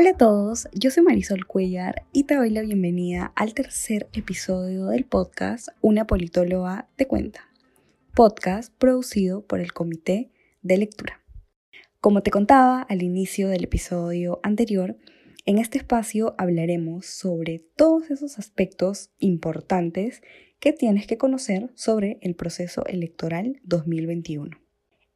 Hola a todos, yo soy Marisol Cuellar y te doy la bienvenida al tercer episodio del podcast Una politóloga de cuenta, podcast producido por el Comité de Lectura. Como te contaba al inicio del episodio anterior, en este espacio hablaremos sobre todos esos aspectos importantes que tienes que conocer sobre el proceso electoral 2021.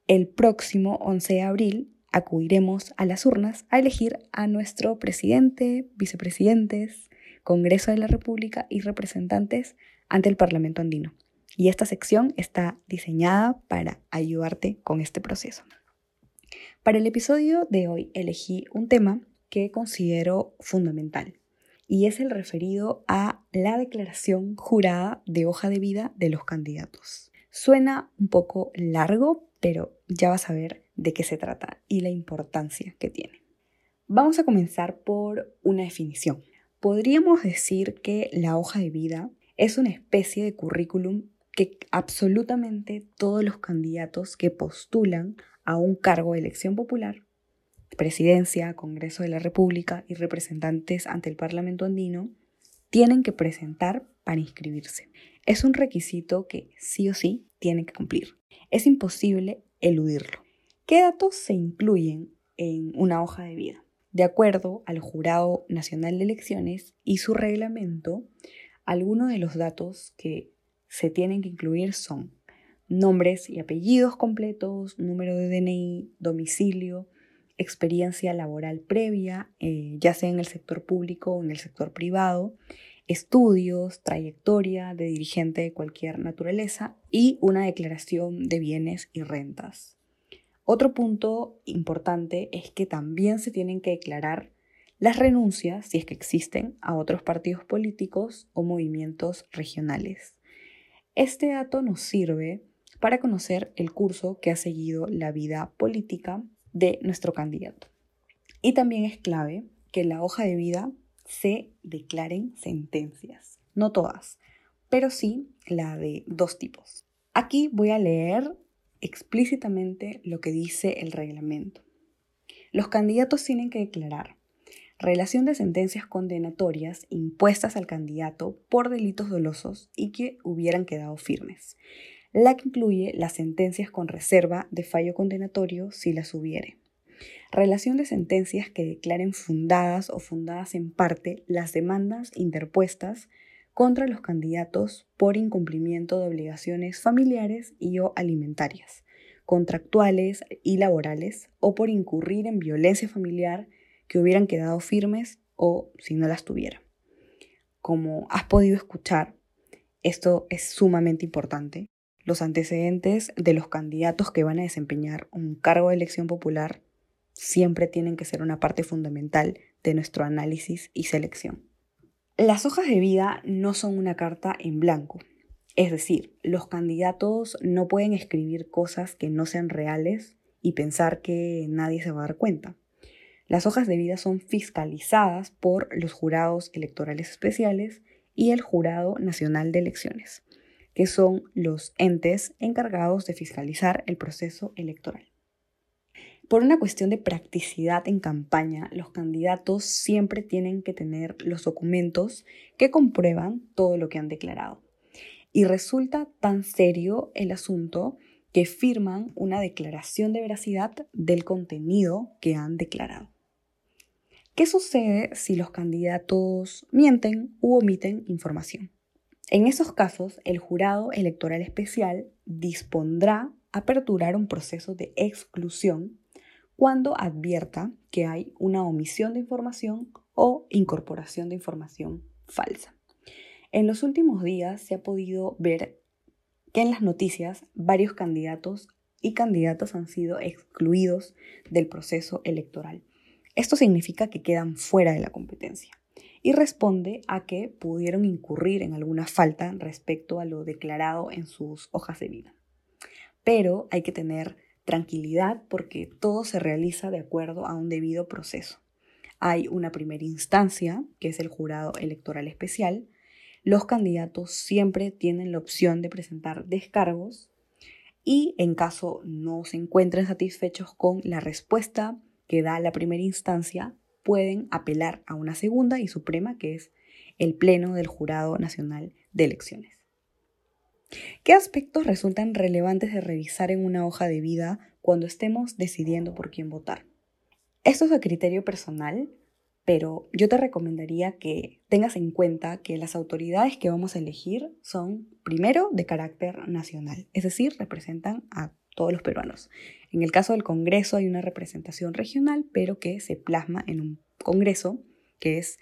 El próximo 11 de abril acudiremos a las urnas a elegir a nuestro presidente, vicepresidentes, Congreso de la República y representantes ante el Parlamento andino. Y esta sección está diseñada para ayudarte con este proceso. Para el episodio de hoy elegí un tema que considero fundamental y es el referido a la declaración jurada de hoja de vida de los candidatos. Suena un poco largo, pero ya vas a ver de qué se trata y la importancia que tiene. Vamos a comenzar por una definición. Podríamos decir que la hoja de vida es una especie de currículum que absolutamente todos los candidatos que postulan a un cargo de elección popular, presidencia, Congreso de la República y representantes ante el Parlamento andino, tienen que presentar para inscribirse. Es un requisito que sí o sí tienen que cumplir. Es imposible eludirlo. ¿Qué datos se incluyen en una hoja de vida? De acuerdo al Jurado Nacional de Elecciones y su reglamento, algunos de los datos que se tienen que incluir son nombres y apellidos completos, número de DNI, domicilio, experiencia laboral previa, eh, ya sea en el sector público o en el sector privado, estudios, trayectoria de dirigente de cualquier naturaleza y una declaración de bienes y rentas. Otro punto importante es que también se tienen que declarar las renuncias, si es que existen, a otros partidos políticos o movimientos regionales. Este dato nos sirve para conocer el curso que ha seguido la vida política de nuestro candidato. Y también es clave que la hoja de vida se declaren sentencias. No todas, pero sí la de dos tipos. Aquí voy a leer explícitamente lo que dice el reglamento. Los candidatos tienen que declarar relación de sentencias condenatorias impuestas al candidato por delitos dolosos y que hubieran quedado firmes, la que incluye las sentencias con reserva de fallo condenatorio si las hubiere. Relación de sentencias que declaren fundadas o fundadas en parte las demandas interpuestas contra los candidatos por incumplimiento de obligaciones familiares y o alimentarias, contractuales y laborales, o por incurrir en violencia familiar que hubieran quedado firmes o si no las tuviera. Como has podido escuchar, esto es sumamente importante. Los antecedentes de los candidatos que van a desempeñar un cargo de elección popular siempre tienen que ser una parte fundamental de nuestro análisis y selección. Las hojas de vida no son una carta en blanco. Es decir, los candidatos no pueden escribir cosas que no sean reales y pensar que nadie se va a dar cuenta. Las hojas de vida son fiscalizadas por los jurados electorales especiales y el Jurado Nacional de Elecciones, que son los entes encargados de fiscalizar el proceso electoral. Por una cuestión de practicidad en campaña, los candidatos siempre tienen que tener los documentos que comprueban todo lo que han declarado. Y resulta tan serio el asunto que firman una declaración de veracidad del contenido que han declarado. ¿Qué sucede si los candidatos mienten u omiten información? En esos casos, el jurado electoral especial dispondrá aperturar un proceso de exclusión cuando advierta que hay una omisión de información o incorporación de información falsa. En los últimos días se ha podido ver que en las noticias varios candidatos y candidatas han sido excluidos del proceso electoral. Esto significa que quedan fuera de la competencia y responde a que pudieron incurrir en alguna falta respecto a lo declarado en sus hojas de vida. Pero hay que tener tranquilidad porque todo se realiza de acuerdo a un debido proceso. Hay una primera instancia, que es el jurado electoral especial. Los candidatos siempre tienen la opción de presentar descargos y en caso no se encuentren satisfechos con la respuesta que da la primera instancia, pueden apelar a una segunda y suprema, que es el Pleno del Jurado Nacional de Elecciones. ¿Qué aspectos resultan relevantes de revisar en una hoja de vida cuando estemos decidiendo por quién votar? Esto es a criterio personal, pero yo te recomendaría que tengas en cuenta que las autoridades que vamos a elegir son, primero, de carácter nacional, es decir, representan a todos los peruanos. En el caso del Congreso hay una representación regional, pero que se plasma en un Congreso, que es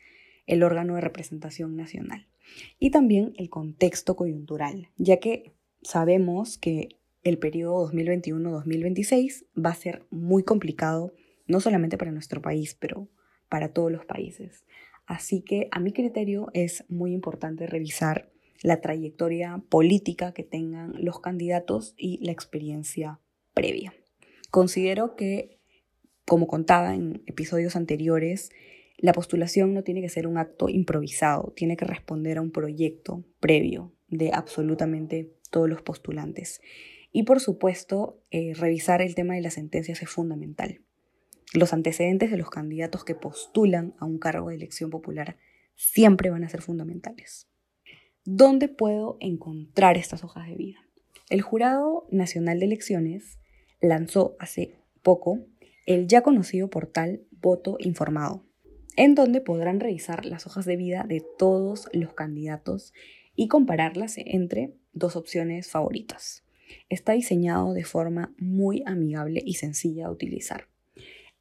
el órgano de representación nacional. Y también el contexto coyuntural, ya que sabemos que el periodo 2021-2026 va a ser muy complicado, no solamente para nuestro país, pero para todos los países. Así que a mi criterio es muy importante revisar la trayectoria política que tengan los candidatos y la experiencia previa. Considero que, como contaba en episodios anteriores, la postulación no tiene que ser un acto improvisado, tiene que responder a un proyecto previo de absolutamente todos los postulantes. Y por supuesto, eh, revisar el tema de las sentencias es fundamental. Los antecedentes de los candidatos que postulan a un cargo de elección popular siempre van a ser fundamentales. ¿Dónde puedo encontrar estas hojas de vida? El Jurado Nacional de Elecciones lanzó hace poco el ya conocido portal Voto Informado, en donde podrán revisar las hojas de vida de todos los candidatos y compararlas entre dos opciones favoritas. Está diseñado de forma muy amigable y sencilla de utilizar.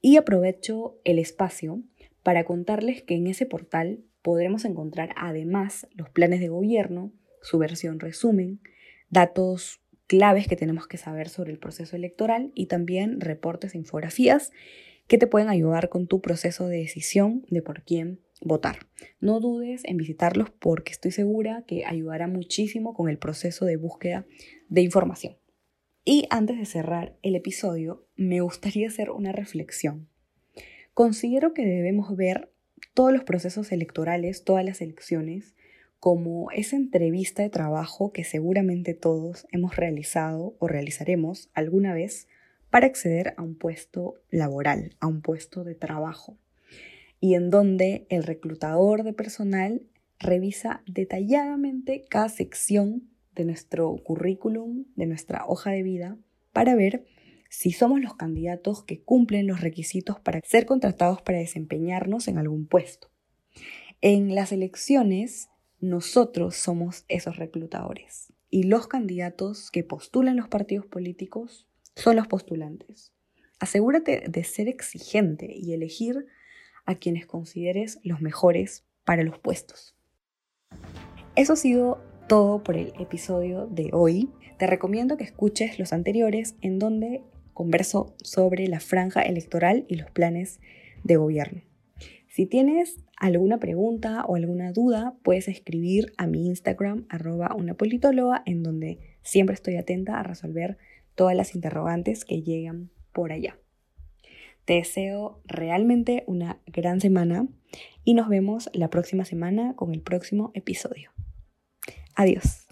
Y aprovecho el espacio para contarles que en ese portal podremos encontrar además los planes de gobierno, su versión resumen, datos claves que tenemos que saber sobre el proceso electoral y también reportes e infografías que te pueden ayudar con tu proceso de decisión de por quién votar. No dudes en visitarlos porque estoy segura que ayudará muchísimo con el proceso de búsqueda de información. Y antes de cerrar el episodio, me gustaría hacer una reflexión. Considero que debemos ver todos los procesos electorales, todas las elecciones, como esa entrevista de trabajo que seguramente todos hemos realizado o realizaremos alguna vez para acceder a un puesto laboral, a un puesto de trabajo, y en donde el reclutador de personal revisa detalladamente cada sección de nuestro currículum, de nuestra hoja de vida, para ver si somos los candidatos que cumplen los requisitos para ser contratados para desempeñarnos en algún puesto. En las elecciones, nosotros somos esos reclutadores y los candidatos que postulan los partidos políticos son los postulantes. Asegúrate de ser exigente y elegir a quienes consideres los mejores para los puestos. Eso ha sido todo por el episodio de hoy. Te recomiendo que escuches los anteriores en donde converso sobre la franja electoral y los planes de gobierno. Si tienes alguna pregunta o alguna duda, puedes escribir a mi Instagram, arroba una politóloga, en donde siempre estoy atenta a resolver todas las interrogantes que llegan por allá. Te deseo realmente una gran semana y nos vemos la próxima semana con el próximo episodio. Adiós.